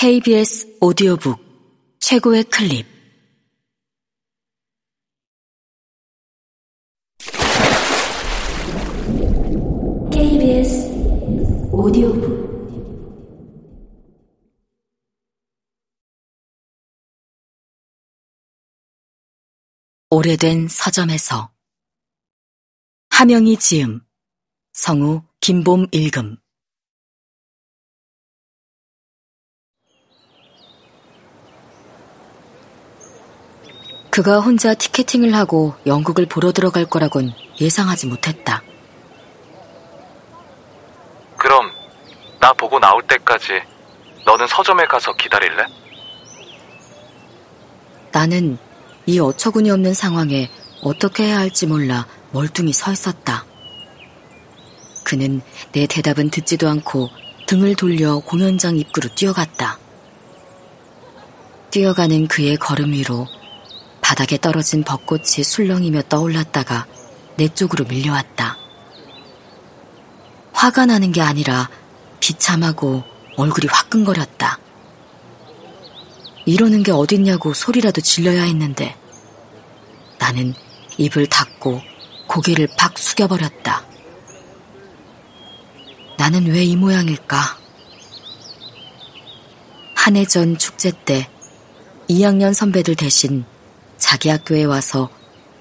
KBS 오디오북 최고의 클립. KBS 오디오북. 오래된 서점에서. 하명이 지음. 성우 김봄 읽음 그가 혼자 티켓팅을 하고 영국을 보러 들어갈 거라곤 예상하지 못했다. 그럼 나 보고 나올 때까지 너는 서점에 가서 기다릴래? 나는 이 어처구니 없는 상황에 어떻게 해야 할지 몰라 멀뚱히 서 있었다. 그는 내 대답은 듣지도 않고 등을 돌려 공연장 입구로 뛰어갔다. 뛰어가는 그의 걸음 위로 바닥에 떨어진 벚꽃이 술렁이며 떠올랐다가 내 쪽으로 밀려왔다. 화가 나는 게 아니라 비참하고 얼굴이 화끈거렸다. 이러는 게 어딨냐고 소리라도 질러야 했는데 나는 입을 닫고 고개를 팍 숙여버렸다. 나는 왜 이 모양일까? 한 해 전 축제 때 2학년 선배들 대신 자기 학교에 와서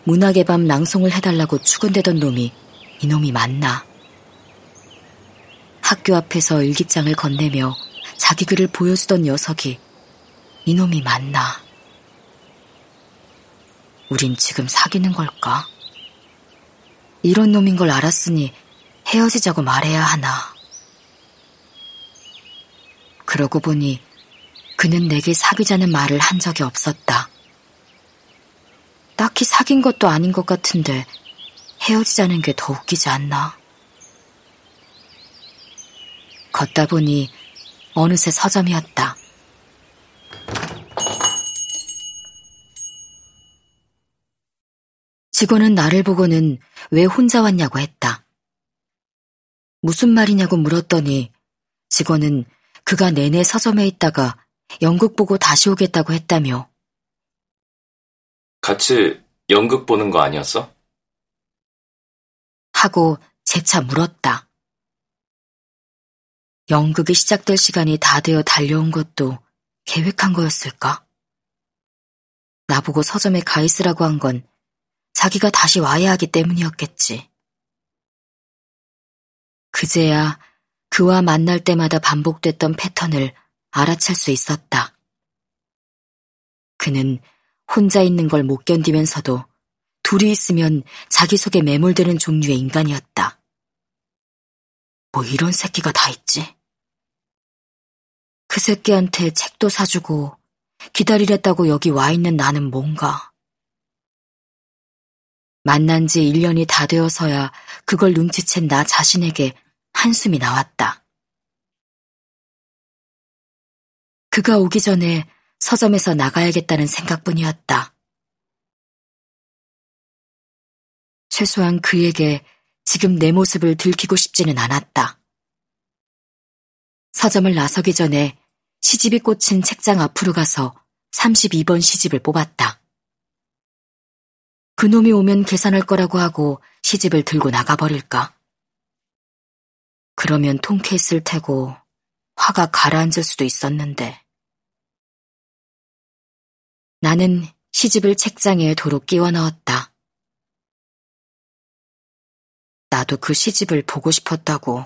문학의 밤 낭송을 해달라고 추근대던 놈이 이놈이 맞나. 학교 앞에서 일기장을 건네며 자기 글을 보여주던 녀석이 이놈이 맞나. 우린 지금 사귀는 걸까? 이런 놈인 걸 알았으니 헤어지자고 말해야 하나. 그러고 보니 그는 내게 사귀자는 말을 한 적이 없었다. 딱히 사귄 것도 아닌 것 같은데 헤어지자는 게 더 웃기지 않나. 걷다 보니 어느새 서점이었다. 직원은 나를 보고는 왜 혼자 왔냐고 했다. 무슨 말이냐고 물었더니 직원은 그가 내내 서점에 있다가 영국 보고 다시 오겠다고 했다며 같이 연극 보는 거 아니었어? 하고 재차 물었다. 연극이 시작될 시간이 다 되어 달려온 것도 계획한 거였을까? 나보고 서점에 가 있으라고 한 건 자기가 다시 와야 하기 때문이었겠지. 그제야 그와 만날 때마다 반복됐던 패턴을 알아챌 수 있었다. 그는 혼자 있는 걸 못 견디면서도 둘이 있으면 자기 속에 매몰되는 종류의 인간이었다. 뭐 이런 새끼가 다 있지? 그 새끼한테 책도 사주고 기다리랬다고 여기 와 있는 나는 뭔가. 만난 지 1년이 다 되어서야 그걸 눈치챈 나 자신에게 한숨이 나왔다. 그가 오기 전에 서점에서 나가야겠다는 생각뿐이었다. 최소한 그에게 지금 내 모습을 들키고 싶지는 않았다. 서점을 나서기 전에 시집이 꽂힌 책장 앞으로 가서 32번 시집을 뽑았다. 그놈이 오면 계산할 거라고 하고 시집을 들고 나가버릴까? 그러면 통쾌했을 테고 화가 가라앉을 수도 있었는데. 나는 시집을 책장에 도로 끼워 넣었다. 나도 그 시집을 보고 싶었다고.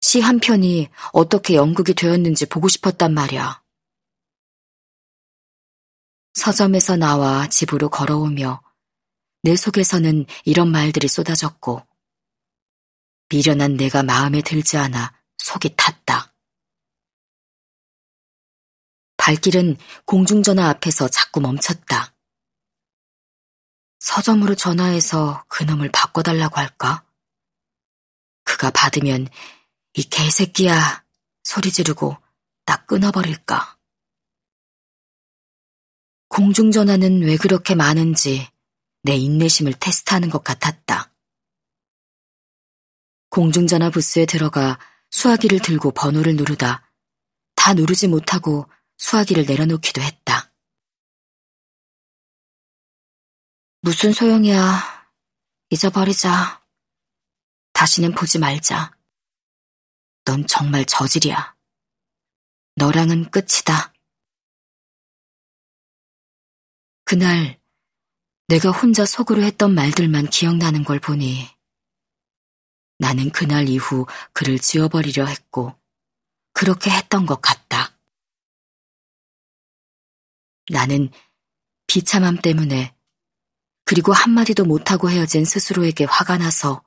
시 한 편이 어떻게 연극이 되었는지 보고 싶었단 말이야. 서점에서 나와 집으로 걸어오며 내 속에서는 이런 말들이 쏟아졌고 미련한 내가 마음에 들지 않아 속이 탔다. 발길은 공중전화 앞에서 자꾸 멈췄다. 서점으로 전화해서 그놈을 바꿔달라고 할까? 그가 받으면 이 개새끼야 소리 지르고 딱 끊어버릴까? 공중전화는 왜 그렇게 많은지 내 인내심을 테스트하는 것 같았다. 공중전화 부스에 들어가 수화기를 들고 번호를 누르다 다 누르지 못하고 수화기를 내려놓기도 했다. 무슨 소용이야. 잊어버리자. 다시는 보지 말자. 넌 정말 저질이야. 너랑은 끝이다. 그날 내가 혼자 속으로 했던 말들만 기억나는 걸 보니 나는 그날 이후 그를 지워버리려 했고 그렇게 했던 것 같다. 나는 비참함 때문에 그리고 한마디도 못하고 헤어진 스스로에게 화가 나서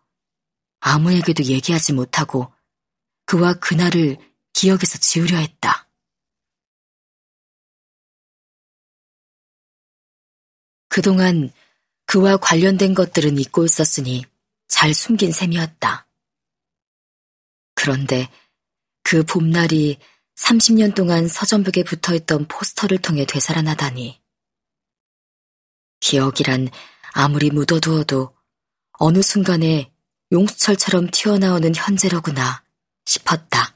아무에게도 얘기하지 못하고 그와 그날을 기억에서 지우려 했다. 그동안 그와 관련된 것들은 잊고 있었으니 잘 숨긴 셈이었다. 그런데 그 봄날이 30년 동안 서점북에 붙어 있던 포스터를 통해 되살아나다니. 기억이란 아무리 묻어두어도 어느 순간에 용수철처럼 튀어나오는 현재로구나 싶었다.